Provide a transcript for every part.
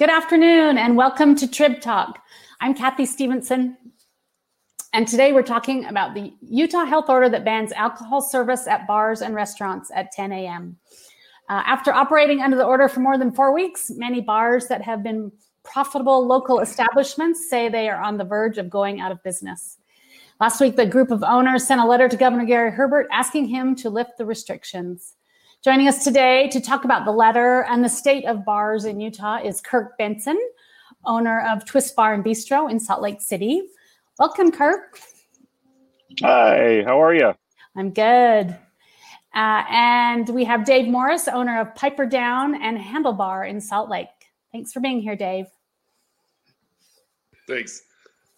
Good afternoon and welcome to Trib Talk. I'm Kathy Stevenson, and today we're talking about the Utah health order that bans alcohol service at bars and restaurants at 10 a.m. Uh, after operating under the order for more than four weeks, many bars that have been profitable local establishments say they are on the verge of going out of business. Last week, the group of owners sent a letter to Governor Gary Herbert asking him to lift the restrictions. Joining us today to talk about the letter and the state of bars in Utah is Kirk Benson, owner of Twist Bar and Bistro in Salt Lake City. Welcome, Kirk. Hi, how are you? I'm good. Uh, and we have Dave Morris, owner of Piper Down and Handlebar in Salt Lake. Thanks for being here, Dave. Thanks.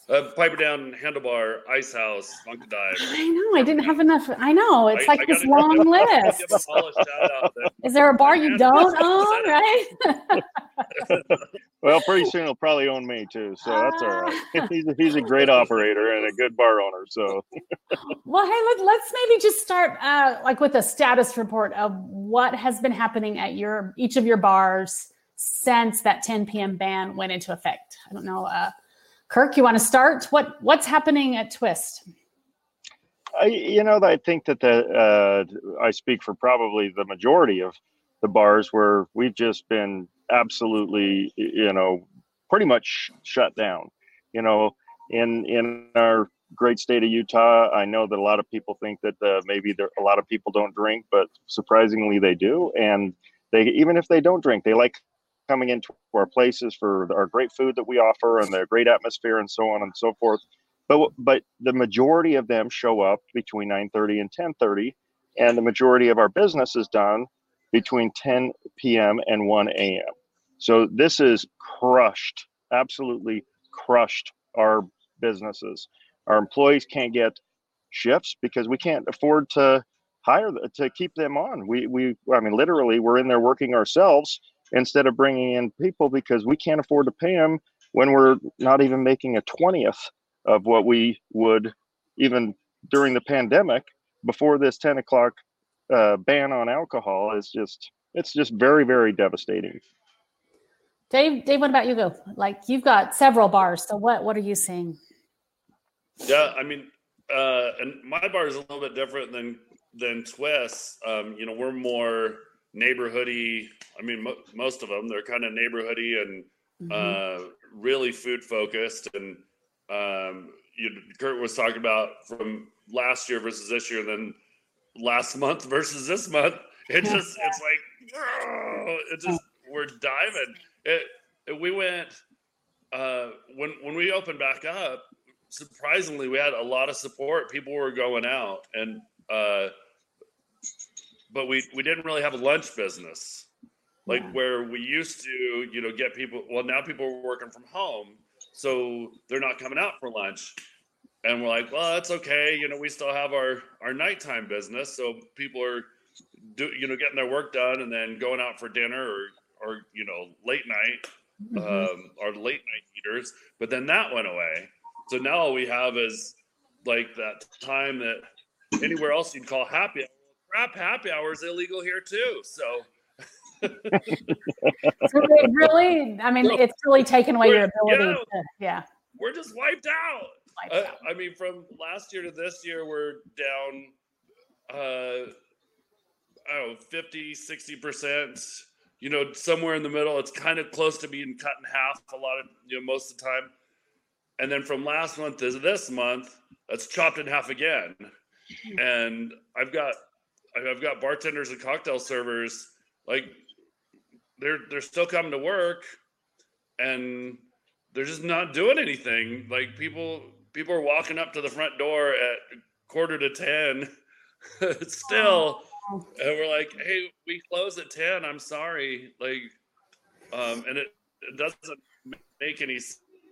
Uh, Piper Down, Handlebar, Ice Haus, Funk Dive. I know. I didn't have enough. I know. It's I, like I this long list. Is there a bar you don't own, right? well, pretty soon he'll probably own me too, so that's all right. he's a, he's a great operator and a good bar owner. So, well, hey, let, us maybe just start uh, like with a status report of what has been happening at your each of your bars since that 10 p.m. ban went into effect. I don't know. Uh, Kirk, you want to start? What what's happening at Twist? I, you know, I think that the uh, I speak for probably the majority of the bars where we've just been absolutely, you know, pretty much shut down. You know, in in our great state of Utah, I know that a lot of people think that uh, maybe there, a lot of people don't drink, but surprisingly they do, and they even if they don't drink, they like coming into our places for our great food that we offer and the great atmosphere and so on and so forth. But but the majority of them show up between 9:30 and 10:30, and the majority of our business is done between 10 p.m. and 1 a.m. So this is crushed, absolutely crushed our businesses. Our employees can't get shifts because we can't afford to hire to keep them on. We we I mean literally we're in there working ourselves instead of bringing in people because we can't afford to pay them when we're not even making a 20th of what we would even during the pandemic. Before this 10 o'clock uh, ban on alcohol is just it's just very very devastating. Dave dave what about you go like you've got several bars so what what are you seeing? Yeah i mean uh and my bar is a little bit different than than twist um you know we're more neighborhoody. I mean, mo- most of them they're kind of neighborhoody and mm-hmm. uh, really food focused. And um, you, Kurt was talking about from last year versus this year, and then last month versus this month. It just it's like oh, it just we're diving. It, it we went uh, when when we opened back up. Surprisingly, we had a lot of support. People were going out and. Uh, but we we didn't really have a lunch business like yeah. where we used to you know get people well now people are working from home so they're not coming out for lunch and we're like well that's okay you know we still have our our nighttime business so people are do you know getting their work done and then going out for dinner or or you know late night mm-hmm. um or late night eaters but then that went away so now all we have is like that time that anywhere else you'd call happy crap happy hour is illegal here too. So. so really, I mean, it's really taken away your ability. Yeah, to, yeah. We're just wiped out. Wiped uh, out. I mean, from last year to this year, we're down, uh, I don't know, 50, 60%. You know, somewhere in the middle. It's kind of close to being cut in half a lot of, you know, most of the time. And then from last month to this month, it's chopped in half again. Hmm. And I've got I've got bartenders and cocktail servers like they're they're still coming to work and they're just not doing anything. Like people people are walking up to the front door at quarter to ten still and we're like, hey, we close at 10. I'm sorry. Like um and it, it doesn't make any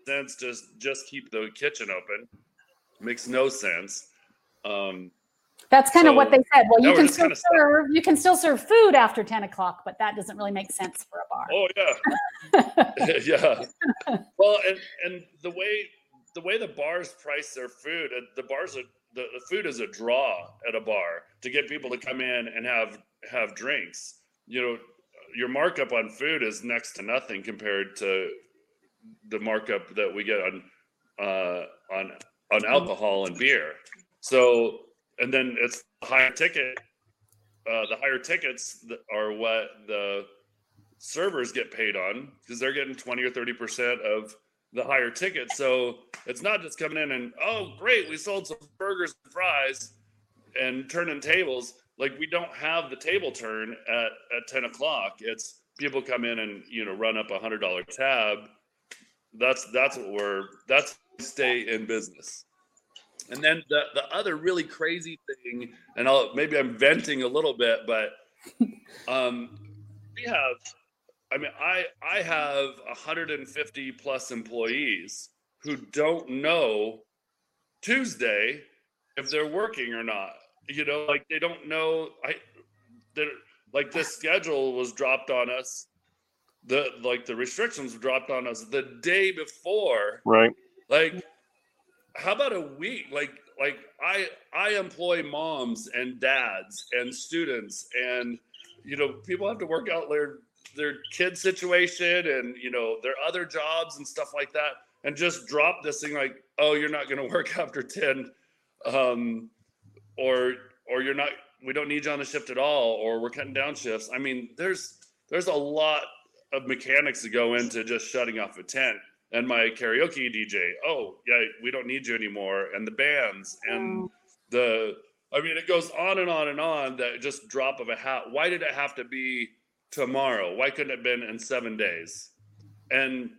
sense to just keep the kitchen open. It makes no sense. Um that's kind so, of what they said. Well, you can still serve you can still serve food after ten o'clock, but that doesn't really make sense for a bar. Oh yeah, yeah. Well, and and the way the way the bars price their food, the bars are the, the food is a draw at a bar to get people to come in and have have drinks. You know, your markup on food is next to nothing compared to the markup that we get on uh, on on alcohol and beer. So, and then it's the higher ticket. Uh, the higher tickets are what the servers get paid on because they're getting 20 or 30 percent of the higher ticket. So it's not just coming in and oh great, we sold some burgers and fries and turning tables. Like we don't have the table turn at at 10 o'clock. It's people come in and you know run up a hundred dollar tab. That's that's what we're that's stay in business. And then the the other really crazy thing, and I'll maybe I'm venting a little bit, but um we have I mean, I I have 150 plus employees who don't know Tuesday if they're working or not. You know, like they don't know. I like this schedule was dropped on us. The like the restrictions were dropped on us the day before. Right. Like, how about a week? Like like I I employ moms and dads and students and you know people have to work out their their kid situation and you know their other jobs and stuff like that and just drop this thing like oh you're not going to work after 10 um, or or you're not we don't need you on the shift at all or we're cutting down shifts i mean there's there's a lot of mechanics that go into just shutting off a tent and my karaoke dj oh yeah we don't need you anymore and the bands and mm. the i mean it goes on and on and on that just drop of a hat why did it have to be tomorrow. Why couldn't it have been in seven days? And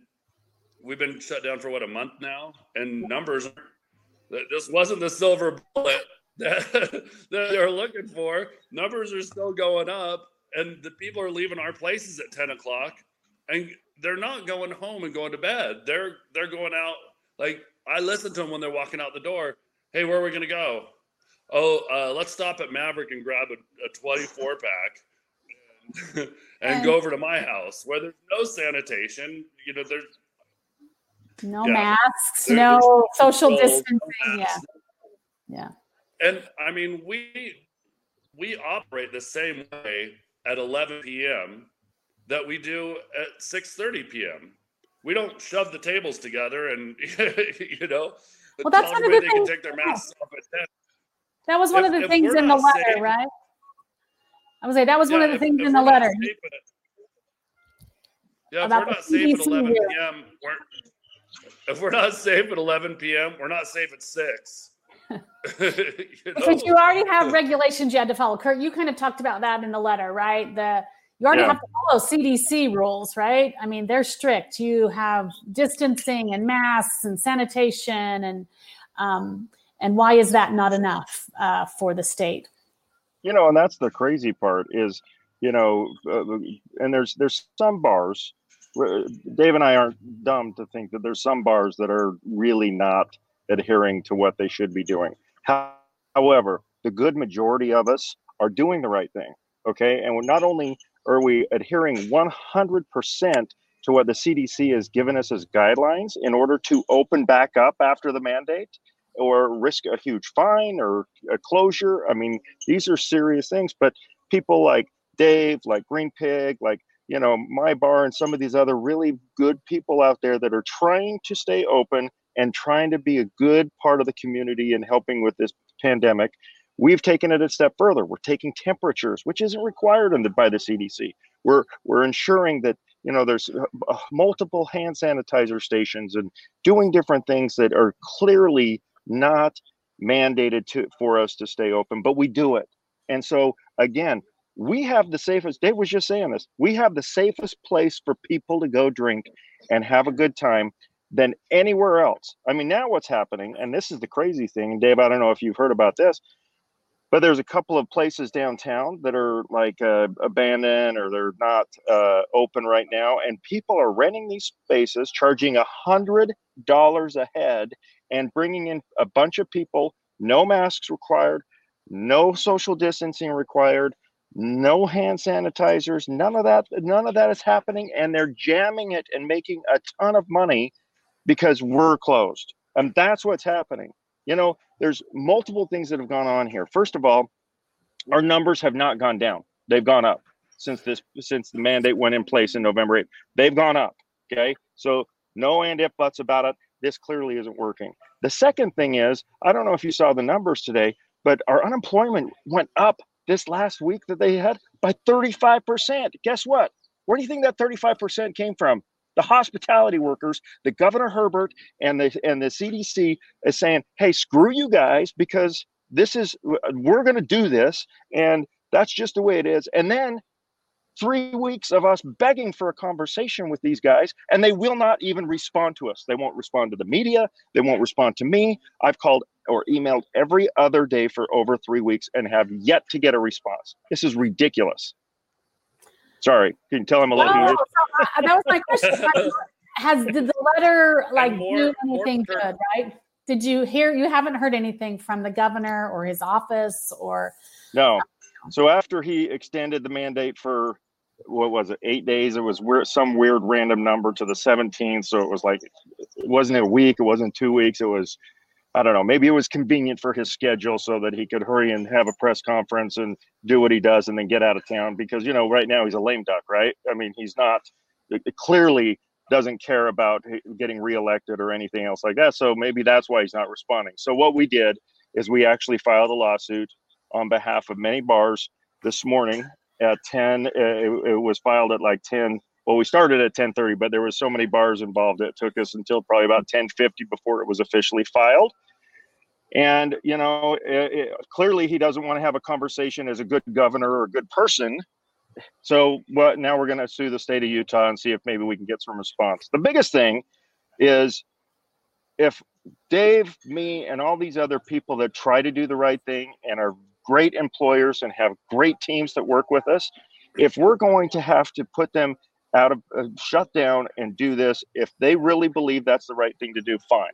we've been shut down for what a month now, and numbers. This wasn't the silver bullet that, that they're looking for. Numbers are still going up, and the people are leaving our places at ten o'clock, and they're not going home and going to bed. They're they're going out. Like I listen to them when they're walking out the door. Hey, where are we going to go? Oh, uh, let's stop at Maverik and grab a, a 24 pack and, and go over to my house where there's no sanitation. You know, there's no yeah, masks, there, no social distancing. No yeah. Yeah. And I mean, we we operate the same way at 11 p.m. that we do at 6:30 p.m. We don't shove the tables together and you know. Well, that's one of the things. Take their masks off at 10. That was one if, of the things in the letter, safe, right? I was like, that was yeah, one of the if, things if in the letter. At, yeah, if we're not safe at 11 p.m., we're, if we're not safe at 11 p.m., we're not safe at 6. you know? Because you already have regulations you had to follow. Kurt, you kind of talked about that in the letter, right? The you already yeah. have to follow CDC rules, right? I mean, they're strict. You have distancing and masks and sanitation, and um, and why is that not enough uh, for the state? you know, and that's the crazy part is, you know, uh, and there's there's some bars. Dave and I aren't dumb to think that there's some bars that are really not adhering to what they should be doing. However, the good majority of us are doing the right thing. Okay, and we're not only are we adhering 100% to what the CDC has given us as guidelines in order to open back up after the mandate, or risk a huge fine or a closure. I mean, these are serious things. But people like Dave, like Green Pig, like you know my bar, and some of these other really good people out there that are trying to stay open and trying to be a good part of the community and helping with this pandemic. We've taken it a step further. We're taking temperatures, which isn't required the, by the CDC. We're we're ensuring that you know there's uh, multiple hand sanitizer stations and doing different things that are clearly not mandated to for us to stay open, but we do it. And so again, we have the safest. Dave was just saying this. We have the safest place for people to go drink and have a good time than anywhere else. I mean, now what's happening, and this is the crazy thing, and Dave, I don't know if you've heard about this, but there's a couple of places downtown that are like uh, abandoned or they're not uh, open right now, and people are renting these spaces, charging a hundred dollars a head, and bringing in a bunch of people, no masks required, no social distancing required, no hand sanitizers, none of that, none of that is happening, and they're jamming it and making a ton of money because we're closed. And that's what's happening. You know, there's multiple things that have gone on here. First of all, our numbers have not gone down, they've gone up. since this since the mandate went in place in November 8th. They've gone up. Okay. So no and if buts about it. This clearly isn't working. The second thing is, I don't know if you saw the numbers today, but our unemployment went up this last week that they had by 35%. Guess what? Where do you think that 35% came from? The hospitality workers, the Governor Herbert and the and the CDC is saying, "Hey, screw you guys because this is uh, we're going to do this and that's just the way it is." And then three weeks of us begging for a conversation with these guys, and they will not even respond to us. They won't respond to the media. They won't respond to me. I've called or emailed every other day for over three weeks and have yet to get a response. This is ridiculous. Sorry, can you tell him a little? Bit? Oh, so that was my question. Has did the letter like more, do anything good? Right? Did you hear? You haven't heard anything from the governor or his office or? No. So after he extended the mandate for what was it, eight days? It was weird, some weird random number to the 17th. So it was like, it wasn't a week, it wasn't two weeks, it was, I don't know, maybe it was convenient for his schedule so that he could hurry and have a press conference and do what he does and then get out of town because, you know, right now he's a lame duck, right? I mean, he's not clearly doesn't care about getting reelected or anything else like that. So maybe that's why he's not responding. So what we did is we actually filed a lawsuit on behalf of many bars this morning at 10 uh, it, it, was filed at like 10 well we started at 10.30 but there was so many bars involved it took us until probably about 10.50 before it was officially filed and you know it, it, clearly he doesn't want to have a conversation as a good governor or a good person so what now we're going to sue the state of utah and see if maybe we can get some response the biggest thing is if dave me and all these other people that try to do the right thing and are great employers and have great teams that work with us. If we're going to have to put them out of uh, shut down and do this, if they really believe that's the right thing to do, fine,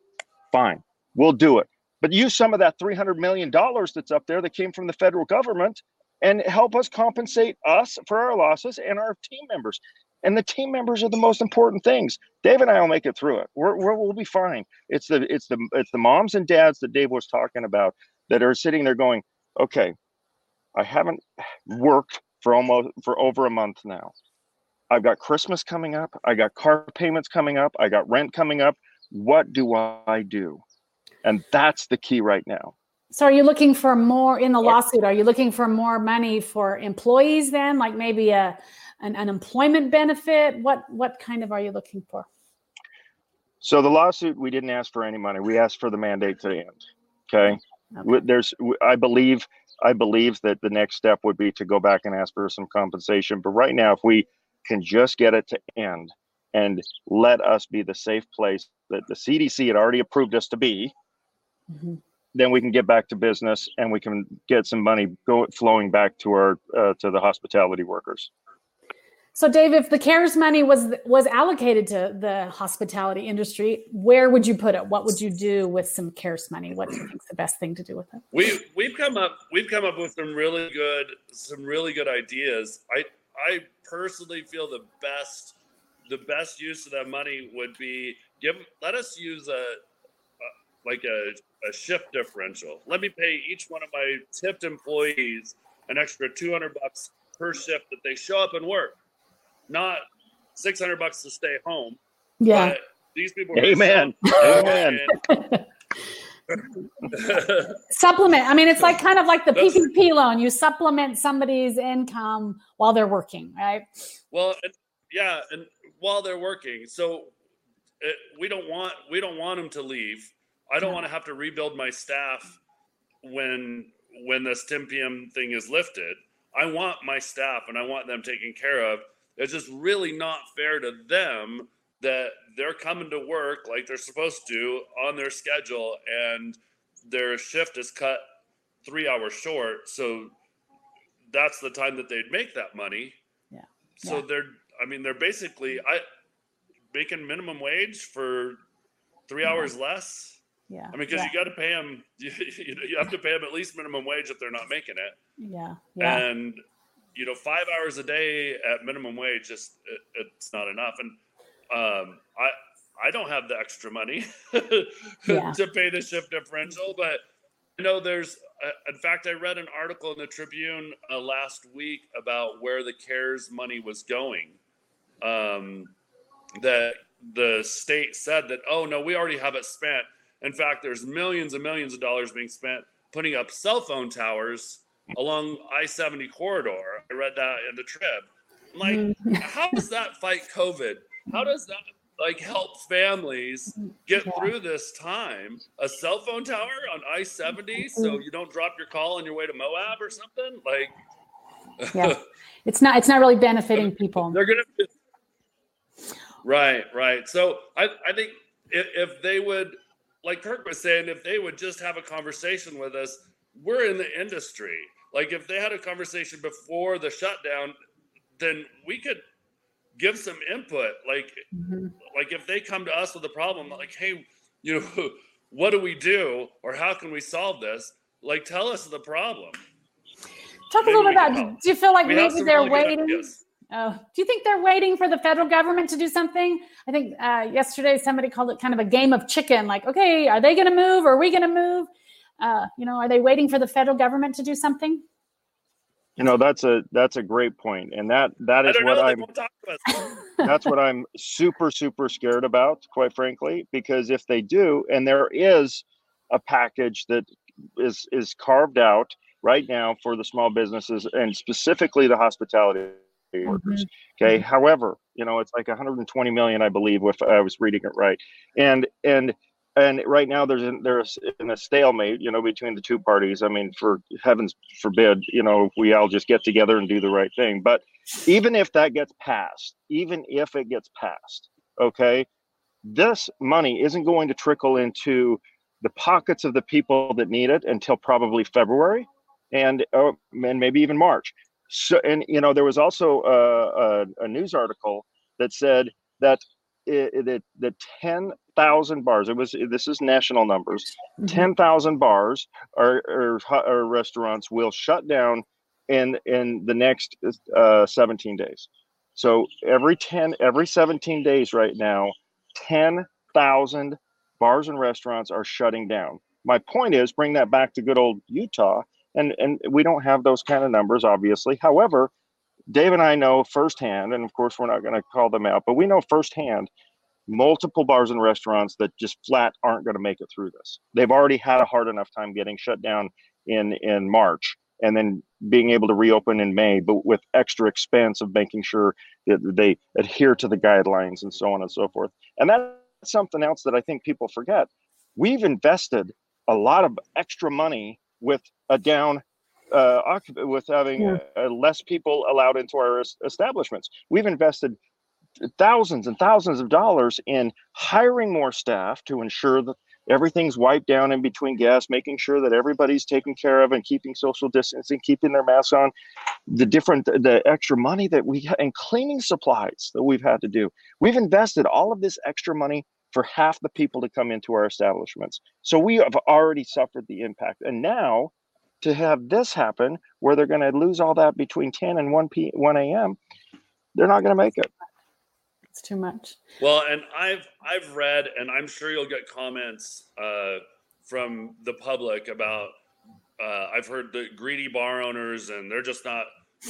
fine, we'll do it. But use some of that $300 million that's up there that came from the federal government and help us compensate us for our losses and our team members. And the team members are the most important things. Dave and I will make it through it. We're, we will be fine. It's the it's the it's the moms and dads that Dave was talking about that are sitting there going, okay, I haven't worked for almost for over a month now. I've got Christmas coming up. I got car payments coming up. I got rent coming up. What do I do? And that's the key right now. So are you looking for more in the lawsuit? Are you looking for more money for employees then, like maybe a an unemployment benefit? What what kind of are you looking for? So the lawsuit, we didn't ask for any money. We asked for the mandate to end. Okay. Okay. There's, I believe, I believe that the next step would be to go back and ask for some compensation. But right now, if we can just get it to end and let us be the safe place that the CDC had already approved us to be, mm-hmm. then we can get back to business and we can get some money go flowing back to our uh, to the hospitality workers. So, Dave, if the CARES money was was allocated to the hospitality industry, where would you put it? What would you do with some CARES money? What do you think is the best thing to do with it? We we've come up we've come up with some really good some really good ideas. I I personally feel the best the best use of that money would be give let us use a, a like a, a shift differential. Let me pay each one of my tipped employees an extra 200 bucks per shift that they show up and work not 600 bucks to stay home. Yeah. these people Amen. Amen. supplement. I mean, it's like kind of like the PPP loan. You supplement somebody's income while they're working, right? Well, yeah, and while they're working. So it, we don't want we don't want them to leave. I don't want to have to rebuild my staff when when this Timpium thing is lifted. I want my staff and I want them taken care of it's just really not fair to them that they're coming to work like they're supposed to on their schedule and their shift is cut three hours short. So that's the time that they'd make that money. Yeah. So yeah. they're, I mean, they're basically I making minimum wage for three yeah. hours less. Yeah. I mean, because yeah. you got to pay them, you, you have to pay them at least minimum wage if they're not making it. Yeah. Yeah. And you know, five hours a day at minimum wage just it, it's not enough. And um, I I don't have the extra money yeah. to pay the shift differential, but you know, there's uh, in fact, I read an article in the Tribune uh, last week about where the CARES money was going. Um, that the state said that, oh no, we already have it spent. In fact, there's millions and millions of dollars being spent putting up cell phone towers along I-70 corridor. I read that in the Trib. Like, mm-hmm. how does that fight COVID? How does that like help families get yeah. through this time? A cell phone tower on I 70 so mm-hmm. you don't drop your call on your way to Moab or something? Like, yeah, it's not, it's not really benefiting people. They're to, right, right. So I, I think if, if they would, like Kirk was saying, if they would just have a conversation with us, we're in the industry. Like if they had a conversation before the shutdown, then we could give some input. Like, mm-hmm. like if they come to us with a problem, like, hey, you know, what do we do, or how can we solve this? Like, tell us the problem. Talk maybe a little bit about. Do you feel like we maybe they're really waiting? Oh, do you think they're waiting for the federal government to do something? I think uh, yesterday somebody called it kind of a game of chicken. Like, okay, are they going to move? Or are we going to move? Uh, you know, are they waiting for the federal government to do something? You know, that's a that's a great point, and that that is what I'm. that's what I'm super super scared about, quite frankly, because if they do, and there is a package that is is carved out right now for the small businesses and specifically the hospitality workers. Mm-hmm. Okay. However, you know, it's like 120 million, I believe, if I was reading it right. And and and right now there's in, there's in a stalemate, you know, between the two parties. I mean, for heavens forbid, you know, we all just get together and do the right thing. But even if that gets passed, even if it gets passed, okay, this money isn't going to trickle into the pockets of the people that need it until probably February, and oh, and maybe even March. So, and you know, there was also a, a, a news article that said that it, the 10,000 bars, it was, this is national numbers, mm-hmm. 10,000 bars or, or, or, restaurants will shut down in, in the next uh, 17 days. So every 10, every 17 days right now, 10,000 bars and restaurants are shutting down. My point is bring that back to good old Utah. And, and we don't have those kind of numbers, obviously. However, Dave and I know firsthand, and of course, we're not going to call them out, but we know firsthand multiple bars and restaurants that just flat aren't going to make it through this. They've already had a hard enough time getting shut down in in March and then being able to reopen in May, but with extra expense of making sure that they adhere to the guidelines and so on and so forth. And that's something else that I think people forget. We've invested a lot of extra money with a down uh, with having yeah. uh, less people allowed into our establishments. We've invested thousands and thousands of dollars in hiring more staff to ensure that everything's wiped down in between guests, making sure that everybody's taken care of and keeping social distancing, keeping their masks on, the different, the extra money that we, and cleaning supplies that we've had to do. We've invested all of this extra money for half the people to come into our establishments. So we have already suffered the impact. And now to have this happen where they're going to lose all that between 10 and 1 p 1 a.m they're not going to make it. It's too much. Well and i've i've read and i'm sure you'll get comments uh, from the public about uh, i've heard the greedy bar owners and they're just not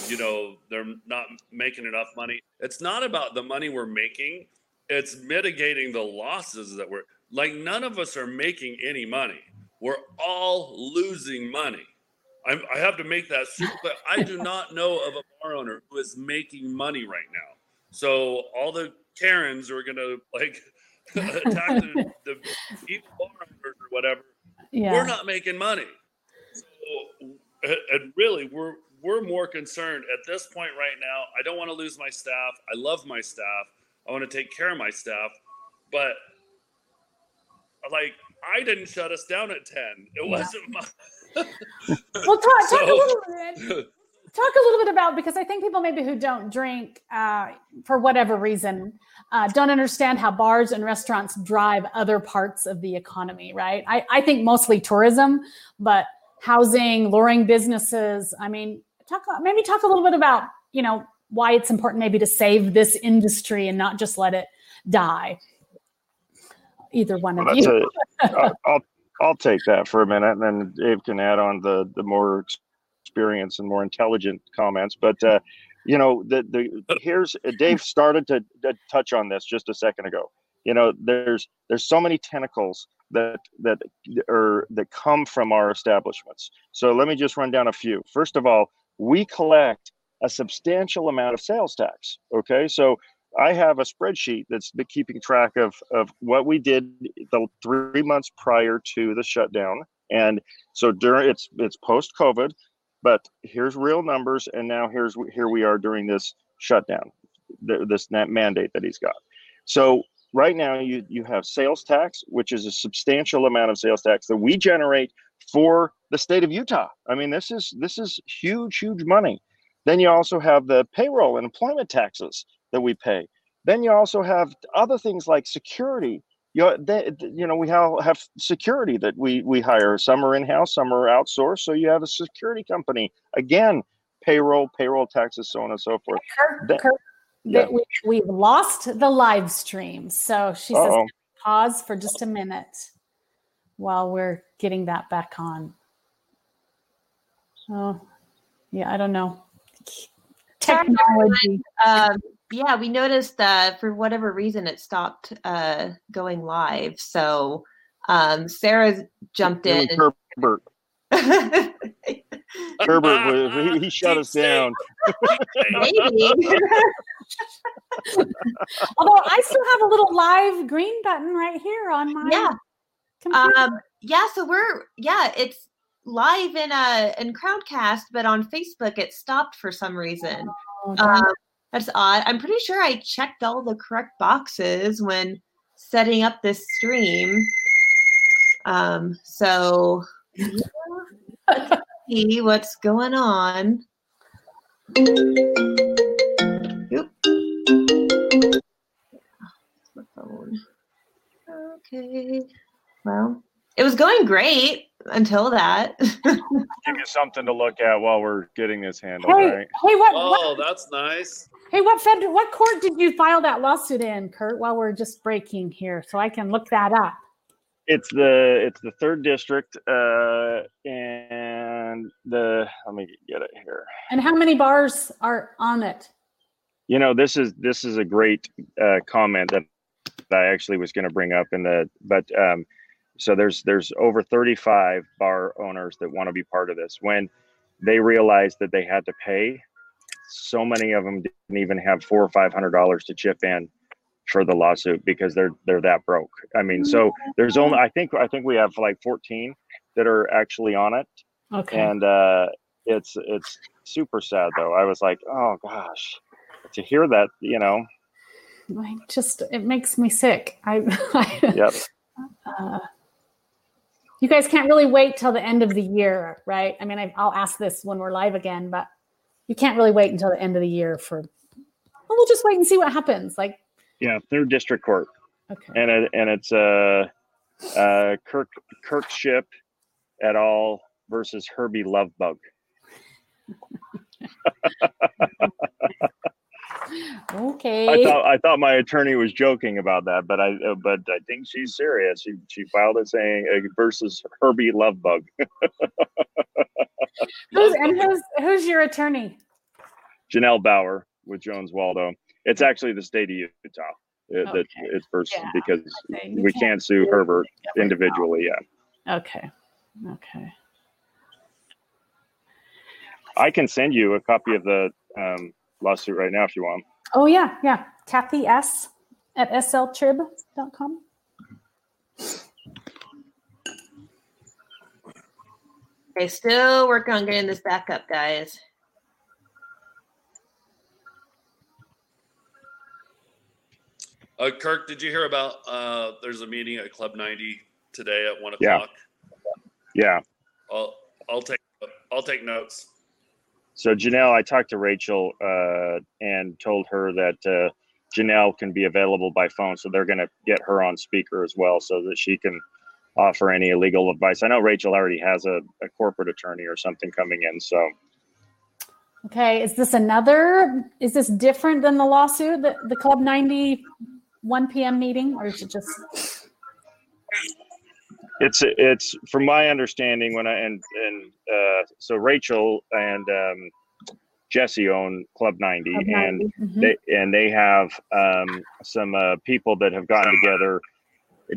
you know they're not making enough money. It's not about the money we're making it's mitigating the losses that we're like none of us are making any money. We're all losing money I'm, i have to make that super clear. I do not know of a bar owner who is making money right now. So all the Karens are gonna like attack the, the bar owners or whatever. Yeah. We're not making money. So, and really, we're we're more concerned at this point right now. I don't want to lose my staff. I love my staff. I want to take care of my staff, but like I didn't shut us down at ten. It yeah. wasn't my well, talk, talk, so, a little bit, talk a little bit about because I think people maybe who don't drink uh, for whatever reason uh, don't understand how bars and restaurants drive other parts of the economy, right? I, I think mostly tourism, but housing, luring businesses. I mean, talk maybe talk a little bit about you know why it's important maybe to save this industry and not just let it die. Either one well, of you. i I'll I'll take that for a minute, and then Dave can add on the the more experience and more intelligent comments. But uh, you know, the the uh, here's uh, hmm. Dave started to, to touch on this just a second ago. You know, there's there's so many tentacles that that are that come from our establishments. So let me just run down a few. First of all, we collect a substantial amount of sales tax. Okay, so I have a spreadsheet that's been keeping track of of what we did the three months prior to the shutdown, and so during it's it's post COVID, but here's real numbers, and now here's here we are during this shutdown, this mandate that he's got. So right now you you have sales tax, which is a substantial amount of sales tax that we generate for the state of Utah. I mean, this is this is huge, huge money. Then you also have the payroll and employment taxes that we pay. Then you also have other things like security. You, they, you know, we have, have security that we we hire. Some are in house, some are outsourced. So you have a security company. Again, payroll, payroll taxes, so on and so forth. Kirk, then, Kirk, yeah. we, we've lost the live stream. So she says, Uh-oh. pause for just a minute while we're getting that back on. Oh, yeah, I don't know. Technology. Um, yeah, we noticed that for whatever reason it stopped uh, going live. So um, Sarah jumped in. Herbert. Herbert, he, he shut us down. Maybe. Although I still have a little live green button right here on my yeah. Computer. Um, yeah, so we're yeah, it's live in uh in Crowdcast, but on Facebook it stopped for some reason. Oh, um, that's odd. I'm pretty sure I checked all the correct boxes when setting up this stream. Um, so yeah, see what's going on. Oop. My phone. Okay. Well, it was going great until that. Give you something to look at while we're getting this handled, hey, right? Hey, what? Oh, what, that's nice. Hey, what fed? What court did you file that lawsuit in, Kurt? While we're just breaking here, so I can look that up. It's the it's the third district, uh, and the let me get it here. And how many bars are on it? You know, this is this is a great uh, comment that I actually was going to bring up in the, but um, so there's there's over 35 bar owners that want to be part of this. When they realized that they had to pay, so many of them didn't even have four or five hundred dollars to chip in for the lawsuit because they're they're that broke. I mean, so there's only I think I think we have like 14 that are actually on it. Okay. And uh, it's it's super sad though. I was like, oh gosh, to hear that, you know, like just it makes me sick. I, I yep. Uh, you guys can't really wait till the end of the year, right? I mean, I, will ask this when we're live again, but you can't really wait until the end of the year for. Well, we'll just wait and see what happens. Like, yeah, third district court. Okay. And it, and it's uh, uh, Kirk Kirkship et al. versus Herbie Lovebug. okay. I thought I thought my attorney was joking about that, but I uh, but I think she's serious. She she filed it saying uh, versus Herbie Lovebug. who's and who's who's your attorney? Janelle Bauer with Jones Waldo. It's actually the state of Utah. It, okay. it's versus yeah. because okay. we can't, can't sue Herbert individually. Yeah. Okay. Okay. I can send you a copy of the um, lawsuit right now if you want. Oh, yeah. Yeah. Kathy S at sltrib.com. Okay, still working on getting this back up, guys. Uh, Kirk, did you hear about? Uh, there's a meeting at Club 90 today at one o'clock. Yeah. Yeah. I'll I'll take I'll take notes. So Janelle, I talked to Rachel uh, and told her that uh, Janelle can be available by phone, so they're going to get her on speaker as well, so that she can offer any legal advice. I know Rachel already has a, a corporate attorney or something coming in, so. Okay, is this another? Is this different than the lawsuit, the, the Club 90 1 p.m. meeting, or is it just? It's it's from my understanding when I and and uh, so Rachel and um, Jesse own Club 90, Club 90, and mhm. they and they have um, some uh, people that have gotten together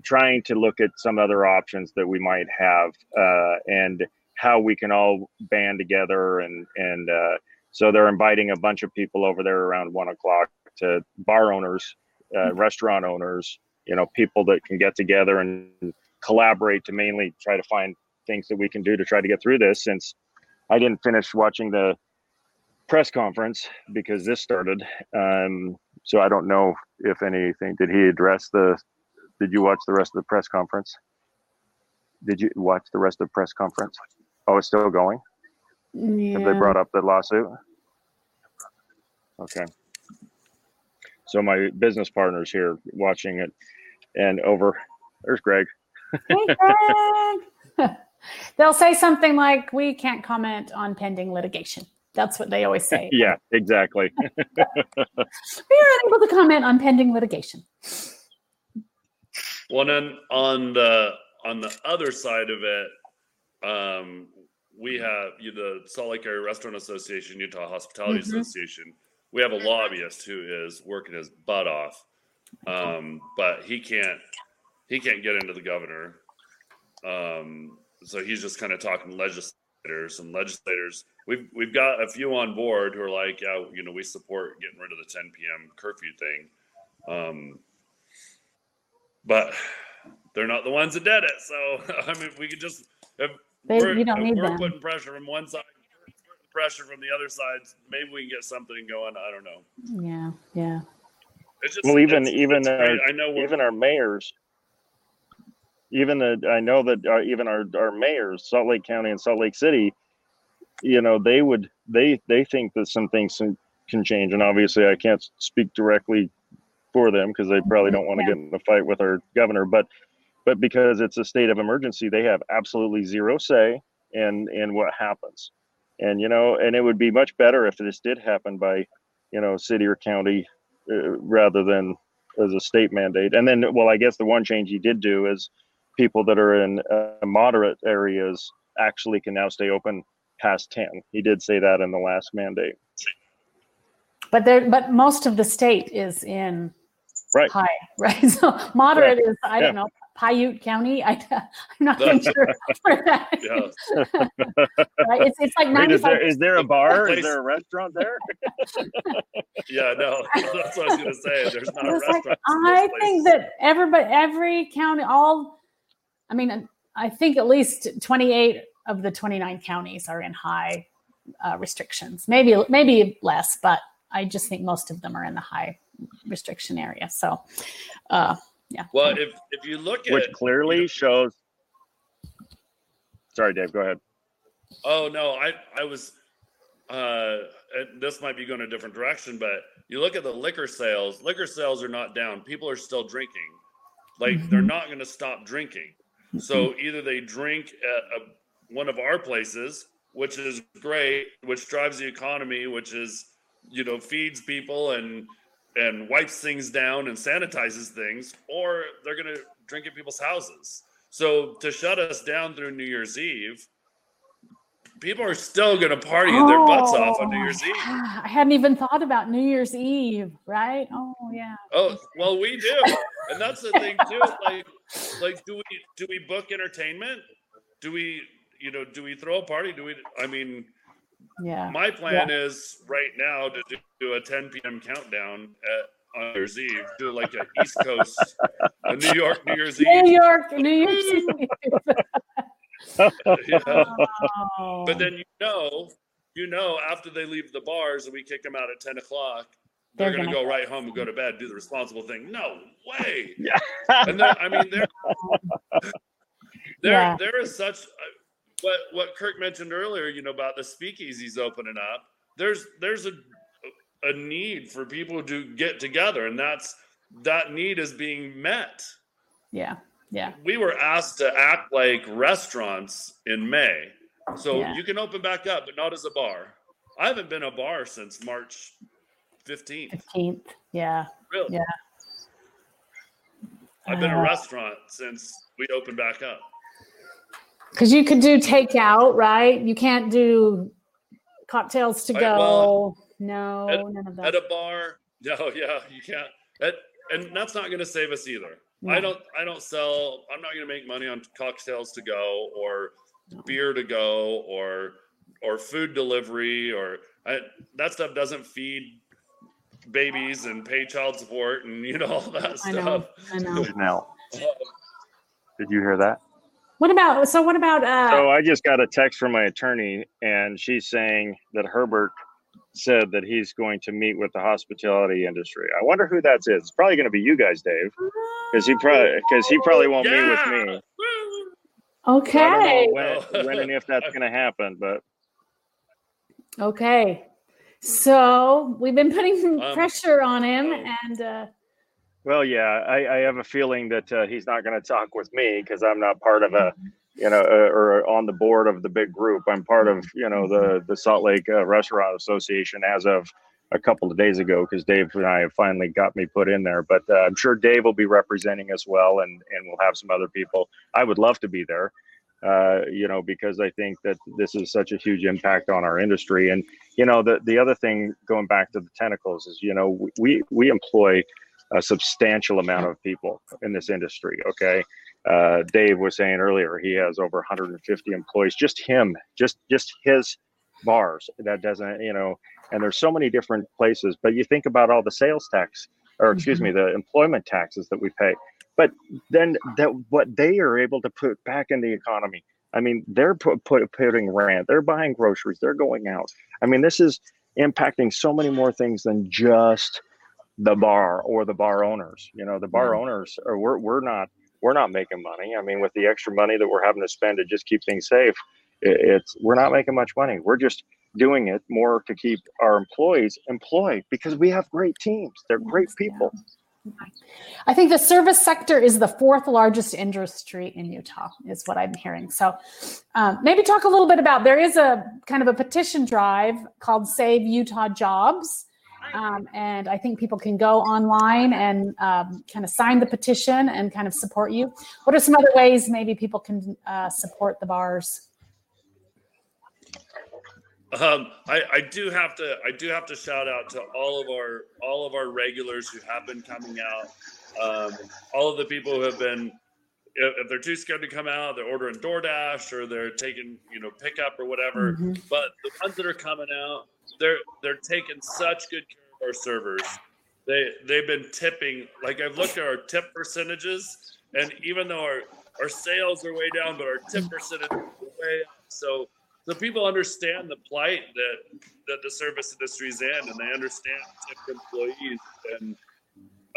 trying to look at some other options that we might have uh, and how we can all band together and and uh, so they're inviting a bunch of people over there around one o'clock to bar owners uh, restaurant owners you know people that can get together and collaborate to mainly try to find things that we can do to try to get through this since i didn't finish watching the press conference because this started. Um, so i don't know if anything did he address the did you watch the rest of the press conference? Did you watch the rest of the press conference? Oh it's still going? Have they brought up the lawsuit? Okay. So my business partner's here watching it. And over there's greg Hey, Greg. They'll say something like, "We can't comment on pending litigation." That's what they always say. yeah exactly We are unable to comment on pending litigation. Well, then on the on the other side of it, um, we have you the Salt Lake Area Restaurant Association, Utah Hospitality Mhm. Association. We have a lobbyist who is working his butt off, um, but he can't he can't get into the governor. Um, so he's just kind of talking legislators and legislators. We've we've got a few on board who are like, yeah, you know, we support getting rid of the 10 p.m. curfew thing. Um, but they're not the ones that did it. So I mean, we could just if They- we're, you don't if need we're putting pressure from one side, pressure from the other side. Maybe we can get something going. I don't know. Yeah, yeah. It's just well even it's- even it's uh. I know even our mayors even the i know that uh, even our our mayors salt lake county and salt lake city you know they would they they think that some things can- can change and obviously i can't speak directly for them because they probably don't want to Yeah. get in a fight with our governor but but because it's a state of emergency they have absolutely zero say in in what happens and you know and it would be much better if this did happen by you know city or county uh, rather than as a state mandate. And then, well, I guess the one change he did do is people that are in uh, moderate areas actually can now stay open past 10. He did say that in the last mandate. But there, but most of the state is in Right. high, right? So moderate is I don't know Piute County. I, I'm not even sure where that is. yeah. Right? It's it's like Wait, ninety is there, there a bar? Is there a restaurant there? yeah, no, that's what I was gonna say. There's not a It's like restaurant. in I think places. that everybody, every county, all, I mean, I think at least 28 of the 29 counties are in high uh, restrictions. Maybe maybe less, but I just think most of them are in the high restriction area. So, uh, yeah. Well, if if you look at Which clearly shows. Sorry, Dave, go ahead. Oh no, I I was uh this might be going a different direction, but you look at the liquor sales, liquor sales are not down. People are still drinking. Like they're Mhm. not going to stop drinking. So either they drink at a, one of our places, which is great, which drives the economy, which is you know feeds people and and wipes things down and sanitizes things, or they're going to drink at people's houses. So to shut us down through New Year's Eve, people are still going to party their butts off on New oh, Year's Eve. I hadn't even thought about New Year's Eve, right? Oh yeah. Oh well, we do, and that's the thing too. Like, like do we do we book entertainment? Do we you know do we throw a party? Do we? I mean, Yeah. my plan is right now to do, do a 10 p.m. countdown at on New Year's Eve. Do like a East Coast, a New York New Year's Eve. New. York, New Year's Eve. Yeah. Oh. But then you know, you know, after they leave the bars and we kick them out at 10 o'clock, they're, They're going to go right home and go to bed, do the responsible thing. No way. Yeah. and then, I mean, there, there, Yeah. there is such uh, what what Kirk mentioned earlier. You know about the speakeasies opening up. There's there's a a need for people to get together, and that's that need is being met. yeah, yeah. We were asked to act like restaurants in May, so Yeah. you can open back up, but not as a bar. I haven't been a bar since March fifteenth. Fifteenth. Yeah. Really, Yeah. I've been a Uh, restaurant since we opened back up. Because you could do takeout, right? You can't do cocktails to Right, go. well, no, at- none of that. At a bar, no, yeah, you can't. That, and that's not going to save us either. No. I don't. I don't sell. I'm not going to make money on cocktails to go or No. beer to go or or food delivery or I, that stuff doesn't feed babies and pay child support and you know all that I know. stuff. I know. Now, did you hear that? What about so? What about uh? So I just got a text from my attorney, and she's saying that Herbert said that he's going to meet with the hospitality industry. I wonder who that is. It's probably going to be you guys, Dave, because he probably because he probably won't meet with me. Woo! So I okay. don't know when, when and if that's going to happen, but Okay. So we've been putting Um, pressure on him, oh. and uh, well, yeah, I, I have a feeling that uh, he's not going to talk with me because I'm not part of a, you know, uh, or on the board of the big group. I'm part of, you know, the the Salt Lake uh, Restaurant Association as of a couple of days ago because Dave and I have finally got me put in there. But uh, I'm sure Dave will be representing as well, and and we'll have some other people. I would love to be there. Uh, you know, because I think that this is such a huge impact on our industry. And you know, the the other thing going back to the tentacles is, you know, we we employ a substantial amount of people in this industry. Okay, uh, Dave was saying earlier he has over 150 employees. Just him, just just his bars. That doesn't, you know, and there's so many different places. But you think about all the sales tax, or excuse me, the employment taxes that we pay. But then that what they are able to put back in the economy. I mean, they're put, put, putting rent, they're buying groceries, they're going out. I mean, this is impacting so many more things than just the bar or the bar owners. You know, the bar Yeah. owners are we're we're not we're not making money. I mean, with the extra money that we're having to spend to just keep things safe, it, it's we're not making much money. We're just doing it more to keep our employees employed because we have great teams. They're great people. yeah. I think the service sector is the fourth largest industry in Utah, is what I'm hearing. So um, maybe talk a little bit about there is a kind of a petition drive called Save Utah Jobs. Um, and I think people can go online and um, kind of sign the petition and kind of support you. What are some other ways maybe people can uh, support the bars? Um, I, I do have to I do have to shout out to all of our all of our regulars who have been coming out. Um, all of the people who have been if, if they're too scared to come out, they're ordering DoorDash or they're taking you know pickup or whatever. Mhm. But the ones that are coming out, they're they're taking such good care of our servers. They they've been tipping like I've looked at our tip percentages, and even though our our sales are way down, but our tip percentage is way up. So so people understand the plight that that the service industry is in, and they understand tipped employees, and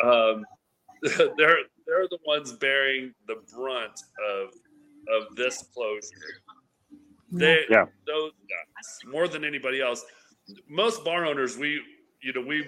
um, they're they're the ones bearing the brunt of of this closure. They Yeah. those guys more than anybody else. Most bar owners, we you know we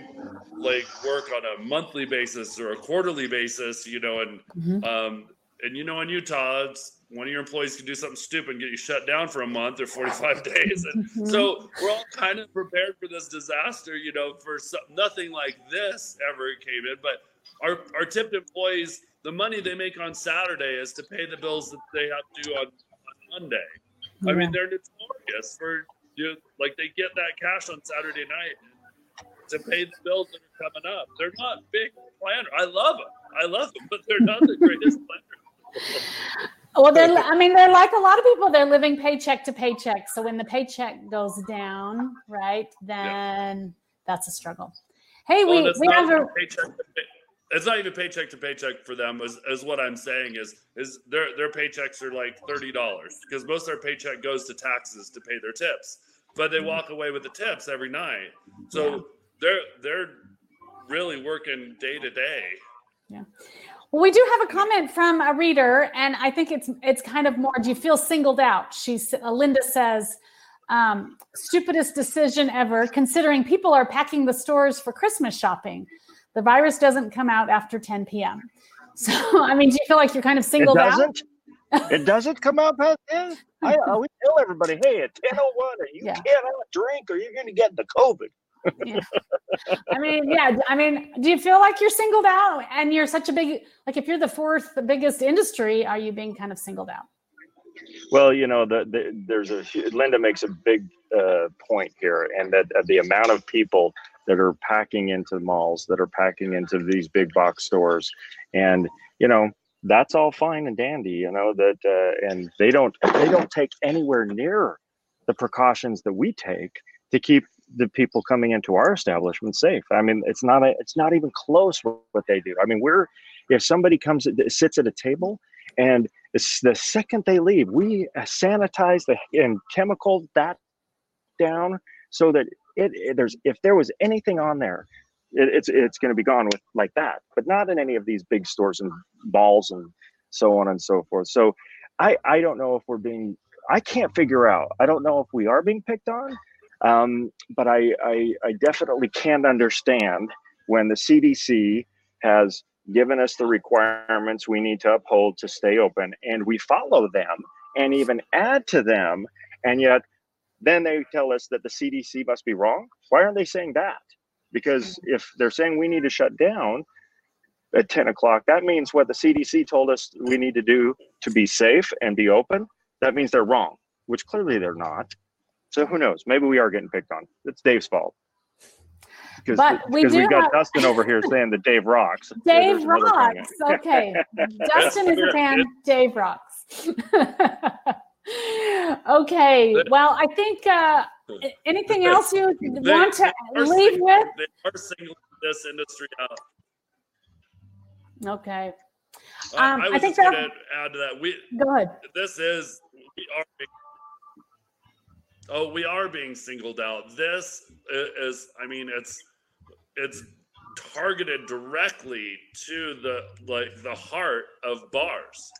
like work on a monthly basis or a quarterly basis, you know, and Mhm. um, and you know, in Utah, it's, one of your employees can do something stupid and get you shut down for a month or 45 days. And Mhm. so we're all kind of prepared for this disaster, you know, for some, nothing like this ever came in. But our, our tipped employees, the money they make on Saturday is to pay the bills that they have to do on, on Monday. I mean, they're notorious for, you know, like they get that cash on Saturday night to pay the bills that are coming up. They're not big planners. I love them. I love them, but they're not the greatest planners. Well, they're, I mean, they're like a lot of people, they're living paycheck to paycheck. So when the paycheck goes down, right, then that's a struggle. Hey, Well, we, we have a. Paycheck to pay, it's not even paycheck to paycheck for them is, is what i'm saying is is their their paychecks are like $30 because most of their paycheck goes to taxes to pay their tips but they mm-hmm. walk away with the tips every night so Yeah. they're they're really working day to day Well, we do have a comment from a reader, and I think it's it's kind of more. Do you feel singled out? She's uh, Linda says, um, "Stupidest decision ever, considering people are packing the stores for Christmas shopping. The virus doesn't come out after 10 p.m. So, I mean, do you feel like you're kind of It singled out? doesn't. it doesn't come out past ten. I, I always tell everybody, hey, at ten oh one, you Yeah. cannot drink, or you're going to get the COVID. I mean, yeah. I mean, do you feel like you're singled out, and you're such a big like if you're the fourth the biggest industry, are you being kind of singled out? Well, you know, the, the, there's a Linda makes a big uh, point here, and that uh, the amount of people that are packing into malls, that are packing into these big box stores, and you know, that's all fine and dandy, you know, that uh, and they don't they don't take anywhere near the precautions that we take to keep the people coming into our establishment safe. I mean, it's not a, it's not even close what they do. I mean, we're if somebody comes uh, sits at a table and the second they leave, we uh, sanitize the and chemical that down so that it, it there's if there was anything on there, it, it's it's going to be gone with like that. But not in any of these big stores and balls and so on and so forth. So I I don't know if we're being I can't figure out. I don't know if we are being picked on, um, but I, I I definitely can't understand when the CDC has given us the requirements we need to uphold to stay open and we follow them and even add to them. And yet then they tell us that the cdc must be wrong. Why aren't they saying that? Because if they're saying we need to shut down at 10 o'clock that means what the cdc told us we need to do to be safe and be open that means they're wrong which clearly they're not so who knows maybe we are getting picked on it's dave's fault because but we do we've got have... Dustin over here saying that Dave rocks. Dave so rocks. Okay, Dustin is a fan. Dave rocks. okay. Well, I think uh, anything else you they, want to leave with? They are singling this industry out. Okay. Um, I, I, was I think just going to add to that. We go ahead. This is we are. Oh, we are being singled out. This is, I mean, it's it's targeted directly to the like the heart of bars.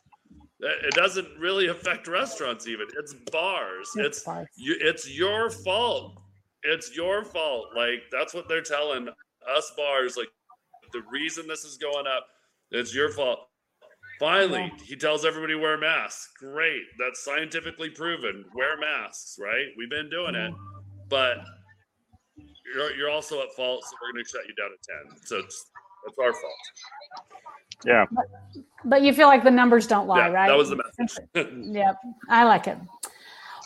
It doesn't really affect restaurants even. It's bars. It's, it's bars. you it's your fault. It's your fault. Like that's what they're telling us bars like the reason this is going up, it's your fault. Finally, yeah. he tells everybody wear masks. Great. That's scientifically proven. Wear masks, right? We've been doing it. Mm-hmm. But you're, you're also at fault, so we're going to shut you down at 10. So it's, it's our fault. Yeah. But, but, you feel like the numbers don't lie, yeah, right? That was the message. yep. I like it.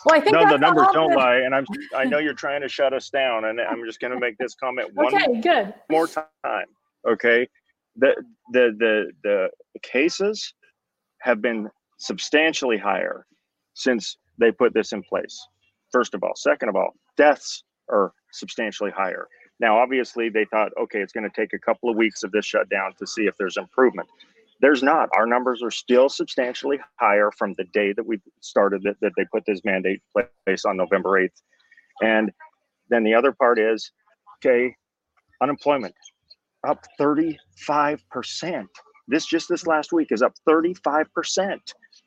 Well, I think no, the numbers don't lie, and I'm. I know you're trying to shut us down, and I'm just going to make this comment one okay, good. more time. Okay, the the the the cases have been substantially higher since they put this in place. First of all, second of all, deaths are substantially higher. Now, obviously, they thought, okay, it's going to take a couple of weeks of this shutdown to see if there's improvement. There's not. Our numbers are still substantially higher from the day that we started that, that they put this mandate place on November 8th. And then the other part is, okay, unemployment up 35%. This just this last week is up 35%.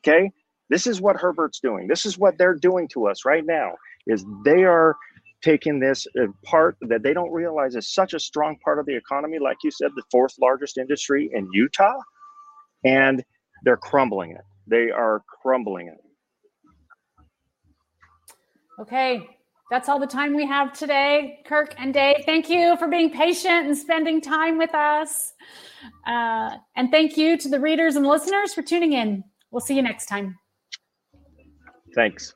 Okay. This is what Herbert's doing. This is what they're doing to us right now is they are taking this part that they don't realize is such a strong part of the economy, like you said, the fourth largest industry in Utah, and they're crumbling it. They are crumbling it. Okay, that's all the time we have today. Kirk and Dave, thank you for being patient and spending time with us. Uh, and thank you to the readers and listeners for tuning in. We'll see you next time. Thanks.